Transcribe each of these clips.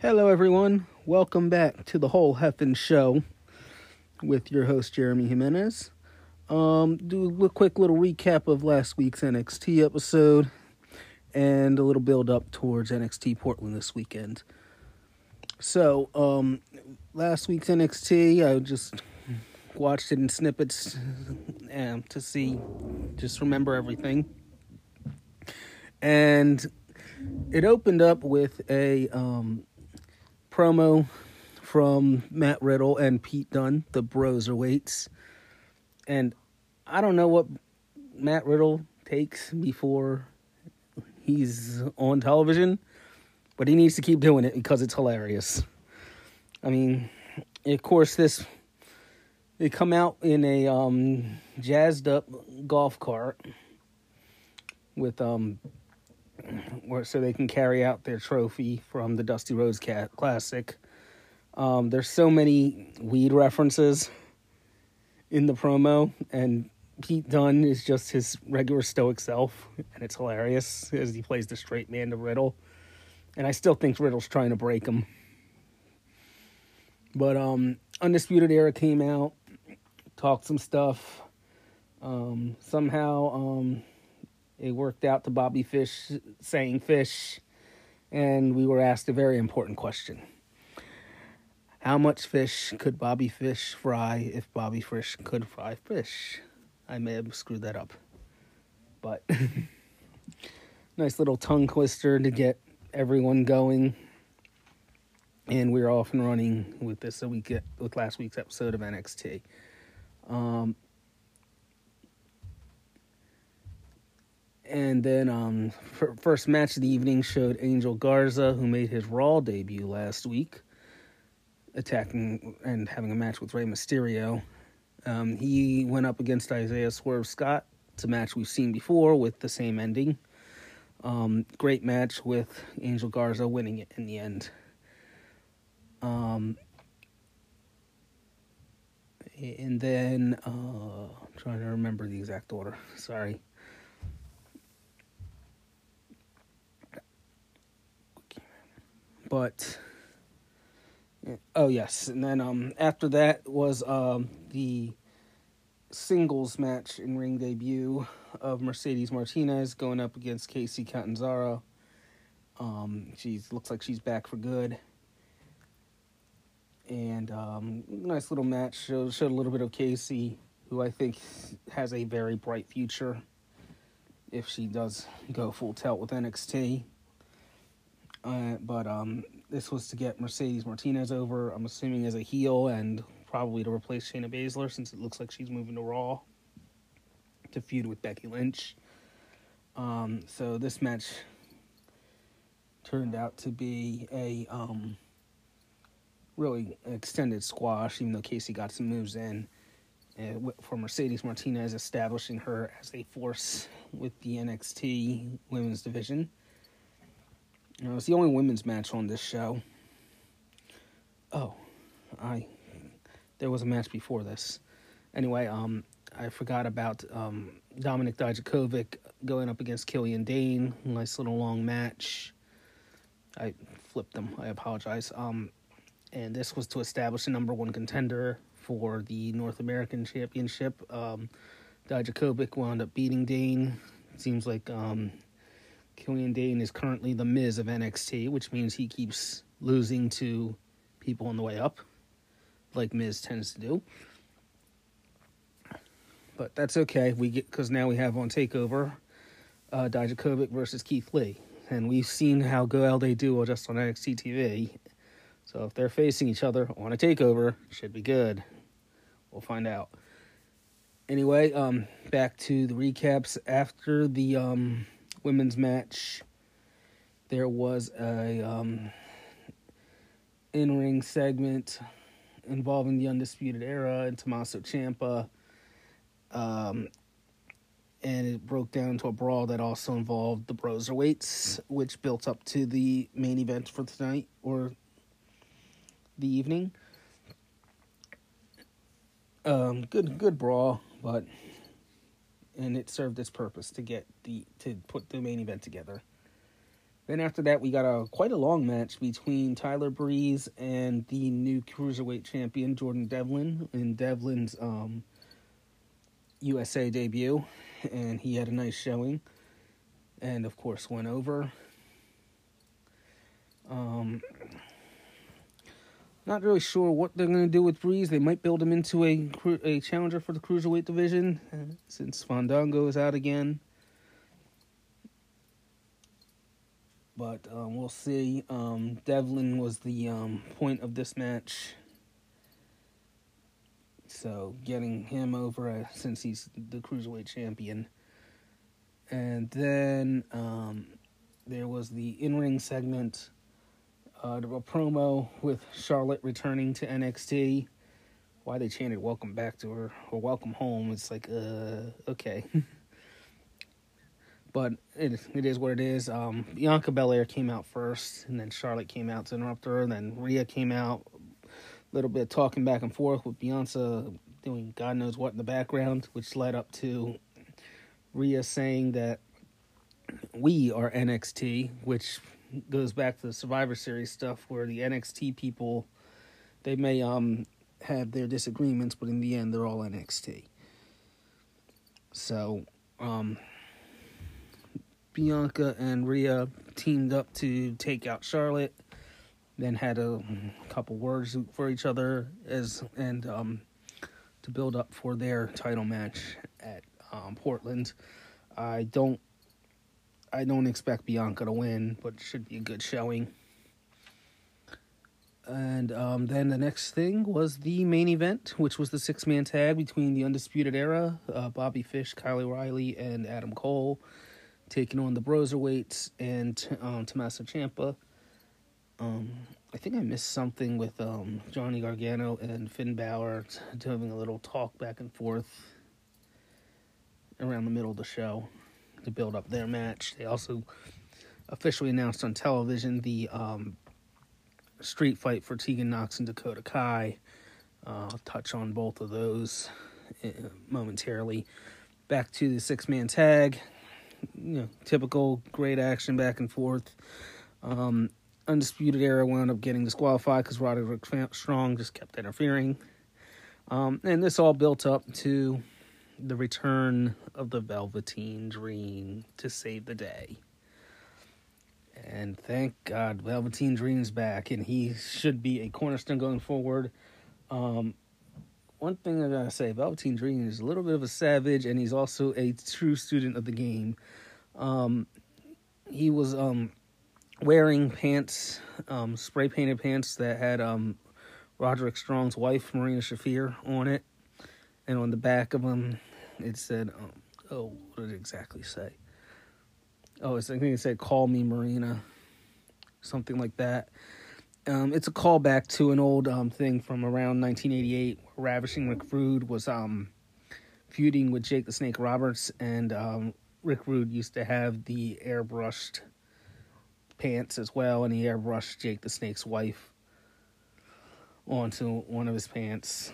Hello, everyone. Welcome back to the Whole Heffin Show with your host, Jeremy Jimenez. Um, do a quick little recap of last week's NXT episode and a little build up towards NXT Portland this weekend. So, um, last week's NXT, I just watched it in snippets um, to see, just remember everything. And it opened up with a um, promo from Matt Riddle and Pete Dunne, the Broserweights. And I don't know what Matt Riddle takes before he's on television, but he needs to keep doing it because it's hilarious. I mean, of course, this they come out in a um, jazzed up golf cart with um, so they can carry out their trophy from the Dusty Rhodes Classic. Um, there's so many weed references in the promo, and Pete Dunne is just his regular stoic self, and it's hilarious as he plays the straight man to Riddle. And I still think Riddle's trying to break him. But um, Undisputed Era came out, talked some stuff. Um, somehow um, it worked out to Bobby Fish saying fish, and we were asked a very important question. How much fish could Bobby Fish fry if Bobby Fish could fry fish? I may have screwed that up. But nice little tongue twister to get everyone going. And we're off and running with this a week with last week's episode of NXT. Um, and then um, first match of the evening showed Angel Garza, who made his Raw debut last week, attacking and having a match with Rey Mysterio. Um, he went up against Isaiah Swerve Scott. It's a match we've seen before with the same ending. Um, great match with Angel Garza winning it in the end. Um, and then, uh, I'm trying to remember the exact order. Sorry. But Oh yes, and then um after that was um the singles match in ring debut of Mercedes Martinez going up against Kacy Catanzaro. Um, she's looks like she's back for good. And um, nice little match. Showed, showed a little bit of Kacy, who I think has a very bright future if she does go full tilt with NXT. Uh, but um, this was to get Mercedes Martinez over, I'm assuming as a heel, and probably to replace Shayna Baszler since it looks like she's moving to Raw to feud with Becky Lynch. Um, so this match turned out to be a um, really extended squash, even though Kacy got some moves in. Uh, for Mercedes Martinez, establishing her as a force with the NXT women's division. You know, it's the only women's match on this show. Oh, I there was a match before this. Anyway, um, I forgot about um, Dominik Dijakovic going up against Killian Dain. Nice little long match. I flipped them. I apologize. Um, and this was to establish a number one contender for the North American Championship. Um, Dijakovic wound up beating Dain. Seems like um, Killian Dain is currently the Miz of NXT, which means he keeps losing to people on the way up, like Miz tends to do. But that's okay. We get because now we have on Takeover, uh, Dijakovic versus Keith Lee, and we've seen how well they do just on NXT TV. So if they're facing each other on a Takeover, should be good. We'll find out. Anyway, um, back to the recaps after the um women's match, there was a um, in ring segment involving the Undisputed Era and Tommaso Ciampa. Um, and it broke down to a brawl that also involved the Broserweights, which built up to the main event for tonight or the evening. Um, good, good brawl, but and it served its purpose to get the to put the main event together. Then after that, we got a quite a long match between Tyler Breeze and the new cruiserweight champion Jordan Devlin in Devlin's um, USA debut, and he had a nice showing, and of course went over. Um, not really sure what they're going to do with Breeze. They might build him into a a challenger for the cruiserweight division since Fandango is out again. But um, we'll see. Um, Devlin was the um, point of this match. So getting him over uh, since he's the cruiserweight champion. And then um, there was the in ring segment, uh, a promo with Charlotte returning to NXT. Why they chanted "Welcome back" to her or "Welcome home"? It's like, uh, okay. but it it is what it is. Um, Bianca Belair came out first, and then Charlotte came out to interrupt her. And then Rhea came out, a little bit talking back and forth with Bianca doing God knows what in the background, which led up to Rhea saying that we are NXT, which goes back to the Survivor Series stuff where the NXT people they may um have their disagreements, but in the end they're all NXT. So, um Bianca and Rhea teamed up to take out Charlotte, then had a couple words for each other as and um, to build up for their title match at um, Portland. I don't I don't expect Bianca to win, but it should be a good showing. And um, then the next thing was the main event, which was the six man tag between the Undisputed Era, uh, Bobby Fish, Kyle O'Reilly, and Adam Cole taking on the Broserweights and um, Tommaso Ciampa. Um, I think I missed something with um, Johnny Gargano and Finn Balor doing a little talk back and forth around the middle of the show to build up their match. They also officially announced on television the um, street fight for Tegan Nox and Dakota Kai. Uh, I'll touch on both of those uh, momentarily. Back to the six man tag you know, typical great action back and forth. Um, Undisputed Era wound up getting disqualified because Roderick Strong just kept interfering. Um, and this all built up to the return of the Velveteen Dream to save the day. And thank God, Velveteen Dream's back, and he should be a cornerstone going forward. Um, one thing I gotta say, Velveteen Dream is a little bit of a savage, and he's also a true student of the game. Um, he was um, wearing pants, um, spray painted pants that had um, Roderick Strong's wife, Marina Shafir, on it, and on the back of them, it said, um, "Oh, what did it exactly say?" Oh, it's, I think it said, "Call me Marina," something like that. Um, it's a callback to an old um, thing from around 1988 where Ravishing Rick Rude was um, feuding with Jake the Snake Roberts, and um, Rick Rude used to have the airbrushed pants as well, and he airbrushed Jake the Snake's wife onto one of his pants.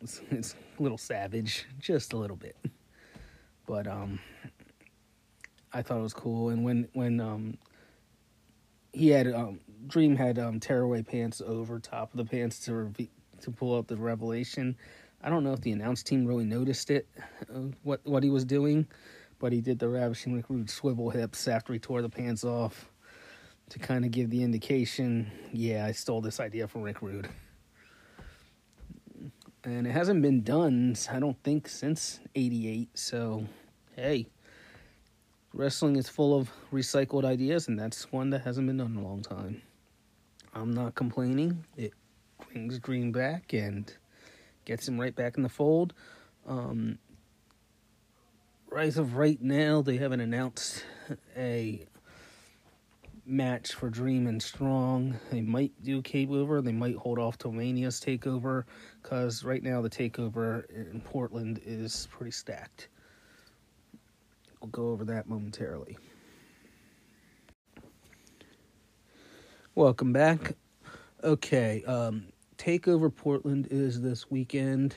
It's, it's a little savage, just a little bit, but um, I thought it was cool. And when when um, he had um, Dream had um, tearaway pants over top of the pants to re- to pull out the revelation. I don't know if the announce team really noticed it, uh, what what he was doing, but he did the ravishing Rick Rude swivel hips after he tore the pants off to kind of give the indication, yeah, I stole this idea from Rick Rude. And it hasn't been done, I don't think, since '88. So, hey, wrestling is full of recycled ideas, and that's one that hasn't been done in a long time. I'm not complaining. It brings Dream back and gets him right back in the fold. Um, Rise of right now, they haven't announced a match for Dream and Strong. They might do Takeover. They might hold off to Mania's Takeover because right now the Takeover in Portland is pretty stacked. We'll go over that momentarily. Welcome back. Okay, um, Takeover Portland is this weekend,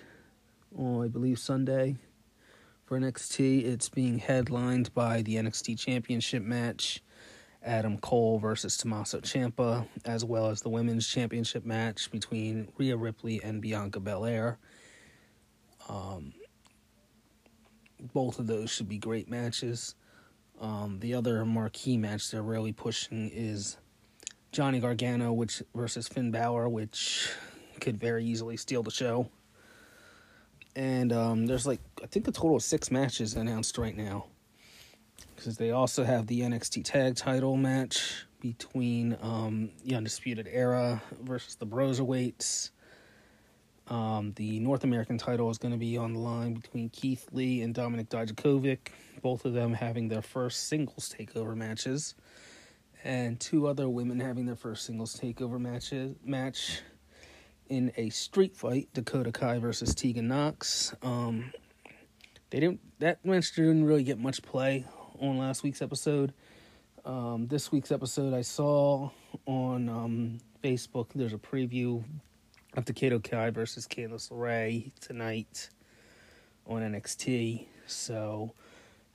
oh, I believe Sunday for NXT. It's being headlined by the NXT Championship match Adam Cole versus Tommaso Ciampa, as well as the women's championship match between Rhea Ripley and Bianca Belair. Um, both of those should be great matches. Um, the other marquee match they're really pushing is Johnny Gargano which versus Finn Balor, which could very easily steal the show. And um, there's like I think a total of six matches announced right now because they also have the NXT Tag Title match between um, the Undisputed Era versus the Broserweights. Um, the North American title is going to be on the line between Keith Lee and Dominik Dijakovic, both of them having their first singles takeover matches, and two other women having their first singles takeover matches match in a street fight: Dakota Kai versus Tegan Nox. Um, they didn't that match didn't really get much play on last week's episode. Um, this week's episode I saw on um, Facebook. There's a preview of Dakota Kai versus Candice LeRae tonight on NXT. So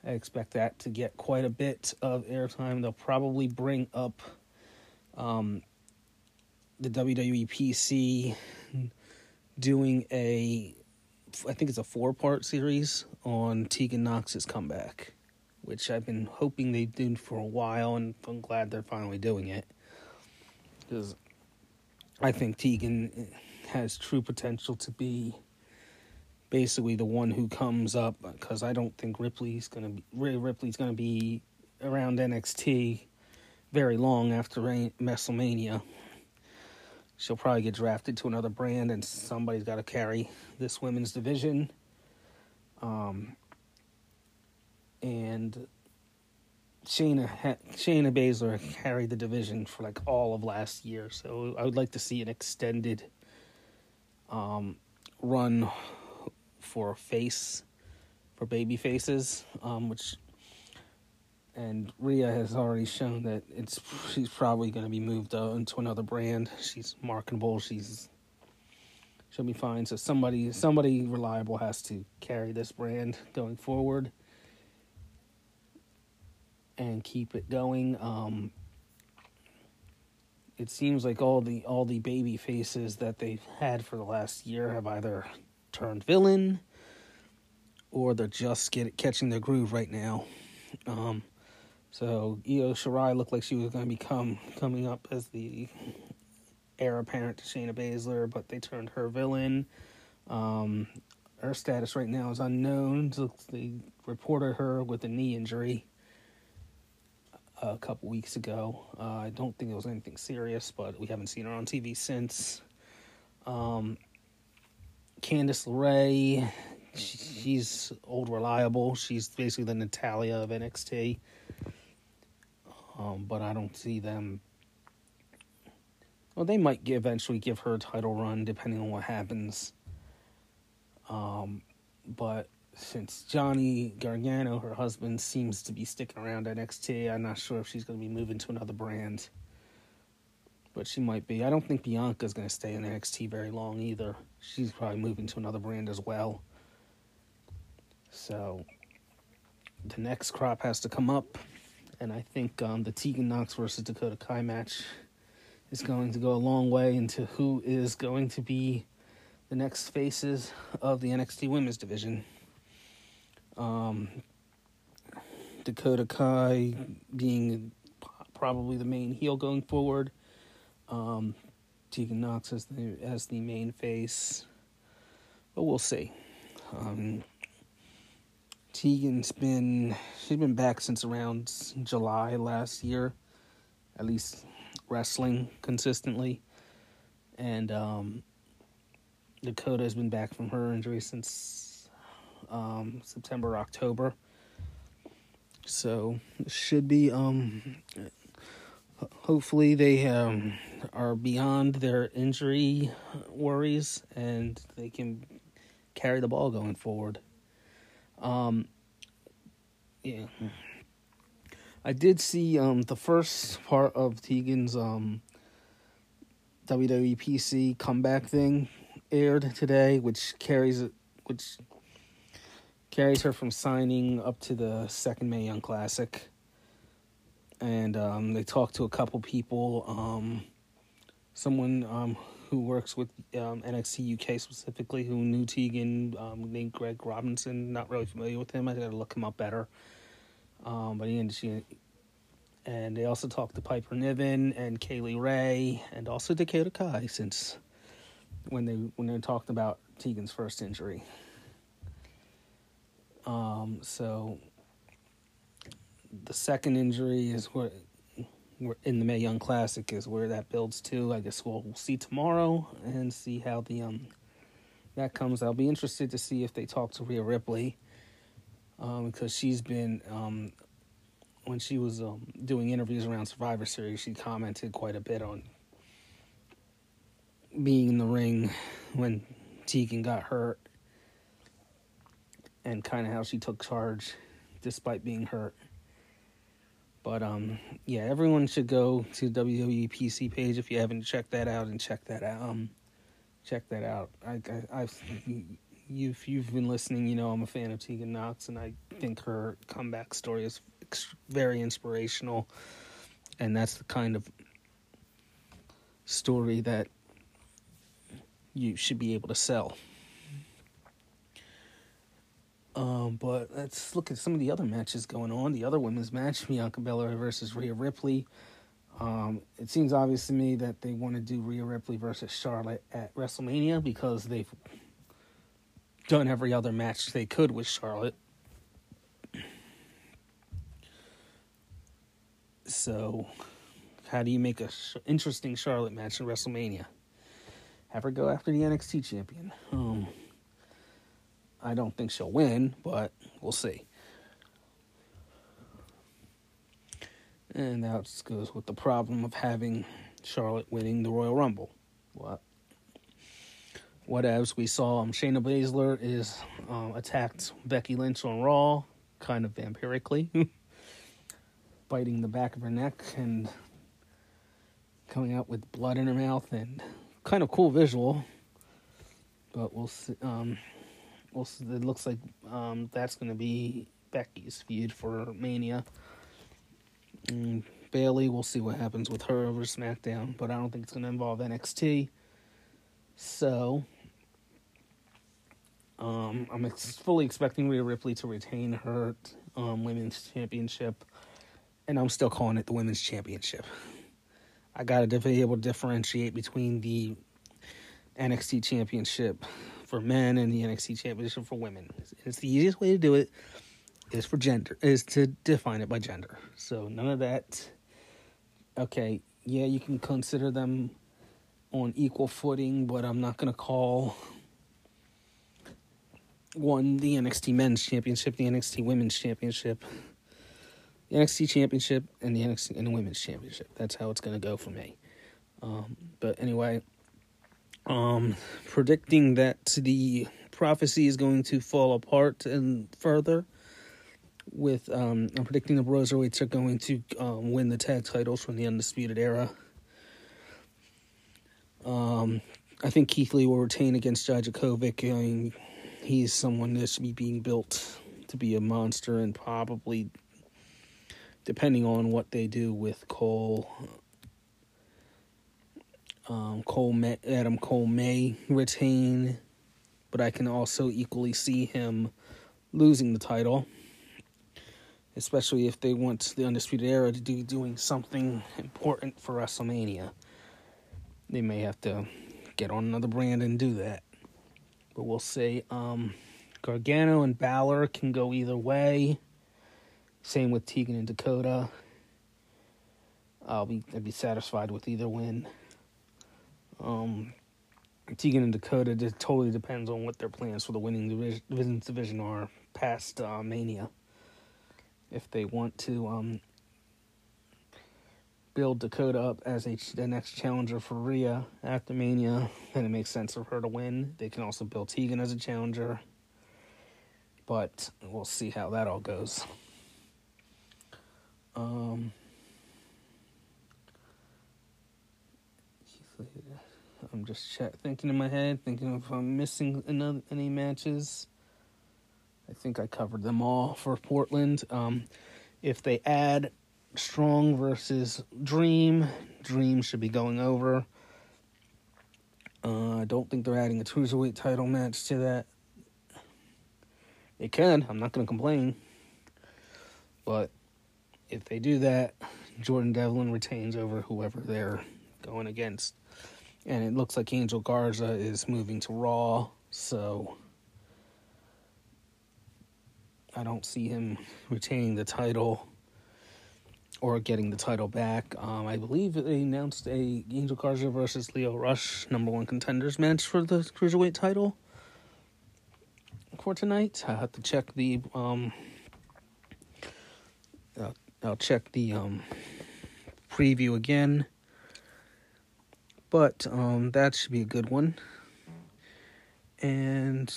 I expect that to get quite a bit of airtime. They'll probably bring up um, the WWE PC doing a, I think it's a four part series on Tegan Nox's comeback which I've been hoping they do for a while, and I'm glad they're finally doing it. Because I think Tegan has true potential to be basically the one who comes up. Because I don't think Ripley's gonna be Ripley's gonna be around NXT very long after WrestleMania. She'll probably get drafted to another brand, and somebody's got to carry this women's division. Um, and Shayna Shayna Baszler carried the division for like all of last year, so I would like to see an extended um, run for face for baby faces, um, which and Rhea has already shown that it's she's probably going to be moved into another brand. She's marketable. She's she'll be fine. So somebody somebody reliable has to carry this brand going forward and keep it going. Um, it seems like all the all the baby faces that they've had for the last year have either turned villain or they're just get catching their groove right now. Um, so Io Shirai looked like she was going to become coming up as the heir apparent to Shayna Baszler, but they turned her villain. Um, her status right now is unknown. So they reported her with a knee injury a couple weeks ago. Uh, I don't think it was anything serious, but we haven't seen her on TV since. Um, Candice LeRae, she's old reliable. She's basically the Natalya of NXT. Um, but I don't see them. Well, they might eventually give her a title run depending on what happens. Um, but since Johnny Gargano, her husband, seems to be sticking around at NXT, I'm not sure if she's going to be moving to another brand. But she might be. I don't think Bianca's going to stay in NXT very long either. She's probably moving to another brand as well. So the next crop has to come up. And I think um, the Tegan Nox versus Dakota Kai match is going to go a long way into who is going to be the next faces of the NXT women's division. Um, Dakota Kai being probably the main heel going forward. Um, Tegan Nox as the as the main face, but we'll see. Um, Tegan's been she's been back since around July last year, at least wrestling consistently, and um, Dakota has been back from her injury since um, September, October. So should be um, hopefully they um, are beyond their injury worries and they can carry the ball going forward. Um, yeah. I did see um, the first part of Tegan's um, WWE PC comeback thing aired today, which carries which carries her from signing up to the second Mae Young Classic. and um, they talked to a couple people. Um, someone um, who works with um, NXT UK specifically, who knew Tegan, um, named Greg Robinson. Not really familiar with him. I got to look him up better. But he and she, and they also talked to Piper Niven and Kay Lee Ray, and also Dakota Kai since when they when they talked about Tegan's first injury. Um, so the second injury is what in the Mae Young Classic is where that builds to. I guess we'll, we'll see tomorrow and see how the um that comes. I'll be interested to see if they talk to Rhea Ripley um, because she's been um, when she was um, doing interviews around Survivor Series, she commented quite a bit on being in the ring when Tegan got hurt and kind of how she took charge despite being hurt. But um, yeah, everyone should go to WWE PC page if you haven't checked that out and check that out. Um, check that out. I, I, I've you, if you've been listening, you know I'm a fan of Tegan Nox, and I think her comeback story is very inspirational, and that's the kind of story that you should be able to sell. Um, but let's look at some of the other matches going on. The other women's match, Bianca Belair versus Rhea Ripley. Um, it seems obvious to me that they want to do Rhea Ripley versus Charlotte at WrestleMania because they've done every other match they could with Charlotte. So, how do you make a sh- interesting Charlotte match in WrestleMania? Have her go after the NXT champion. Um, I don't think she'll win, but we'll see. And that goes with the problem of having Charlotte winning the Royal Rumble. What? Whatevs. We saw um, Shayna Baszler is uh, attacked Becky Lynch on Raw, kind of vampirically, biting the back of her neck and coming out with blood in her mouth, and kind of cool visual. But we'll see. Um, well, it looks like um, that's going to be Becky's feud for Mania. And Bayley, we'll see what happens with her over SmackDown, but I don't think it's going to involve NXT. So, um, I'm ex- fully expecting Rhea Ripley to retain her um, women's championship, and I'm still calling it the women's championship. I got to be able to differentiate between the NXT championship for men and the NXT Championship for women. It's the easiest way to do it is for gender is to define it by gender. So none of that. Okay, yeah, you can consider them on equal footing, but I'm not going to call one the NXT Men's Championship, the NXT Women's Championship, the NXT Championship, and the NXT and the Women's Championship. That's how it's going to go for me. Um, but anyway, um, predicting that the prophecy is going to fall apart and further. With um, I'm predicting the Broserweights are going to um, win the tag titles from the Undisputed Era. Um, I think Keith Lee will retain against Dijakovic. I mean, he's someone that should be being built to be a monster, and probably, depending on what they do with Cole, um, Cole May, Adam Cole may retain, but I can also equally see him losing the title, especially if they want the Undisputed Era to do doing something important for WrestleMania. They may have to get on another brand and do that, but we'll see. Um, Gargano and Balor can go either way. Same with Tegan and Dakota. I'll be I'd be satisfied with either win. Um, Tegan and Dakota just totally depends on what their plans for the winning division, division are past uh, Mania. If they want to um, build Dakota up as a, the next challenger for Rhea after Mania, then it makes sense for her to win. They can also build Tegan as a challenger, but we'll see how that all goes. Um, I'm just thinking in my head, thinking if I'm missing another, any matches. I think I covered them all for Portland. Um, if they add Strong versus Dream. Dream should be going over. Uh, I don't think they're adding a cruiserweight title match to that. They can. I'm not going to complain. But if they do that, Jordan Devlin retains over whoever they're going against. And it looks like Angel Garza is moving to Raw, so I don't see him retaining the title or getting the title back. Um, I believe they announced a Angel Garza versus Lio Rush number one contenders match for the cruiserweight title for tonight. I have to check the um, I'll, I'll check the um, preview again, but um, that should be a good one. And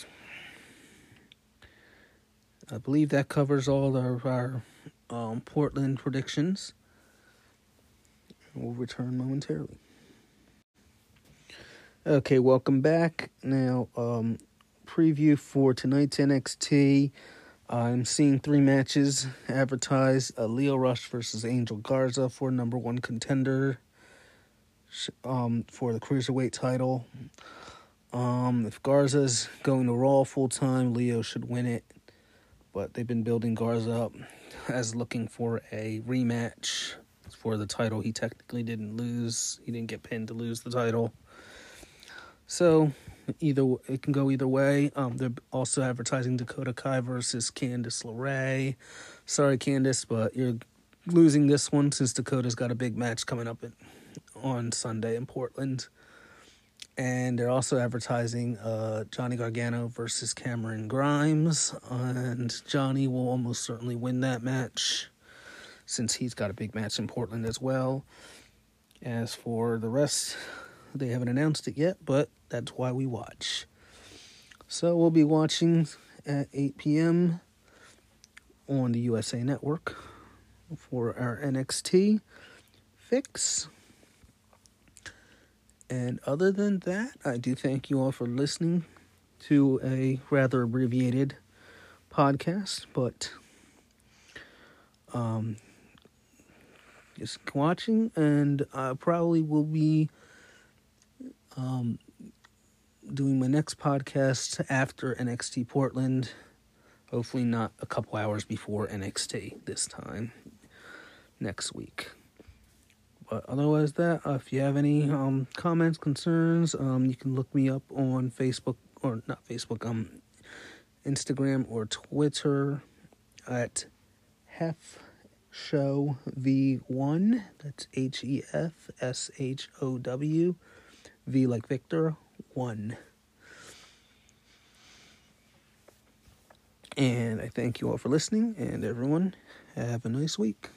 I believe that covers all of our um, Portland predictions. We'll return momentarily. Okay, welcome back. Now, um, preview for tonight's NXT. I'm seeing three matches advertised: uh, Lio Rush versus Angel Garza for number one contender um, for the cruiserweight title. Um, if Garza's going to Raw full time, Lio should win it. But they've been building Garza up as looking for a rematch for the title. He technically didn't lose. He didn't get pinned to lose the title. So either it can go either way. Um, they're also advertising Dakota Kai versus Candice LeRae. Sorry, Candice, but you're losing this one since Dakota's got a big match coming up in, on Sunday in Portland. And they're also advertising uh, Johnny Gargano versus Cameron Grimes. And Johnny will almost certainly win that match since he's got a big match in Portland as well. As for the rest, they haven't announced it yet, but that's why we watch. So we'll be watching at 8 p.m. on the USA Network for our NXT fix. And other than that, I do thank you all for listening to a rather abbreviated podcast, but um, just watching, and I probably will be um, doing my next podcast after NXT Portland. Hopefully, not a couple hours before NXT this time next week. But otherwise, that uh, if you have any um, comments, concerns, um, you can look me up on Facebook or not Facebook, um, Instagram or Twitter at Hef Show V1. That's H E F S H O W V like Victor, 1. And I thank you all for listening, and everyone, have a nice week.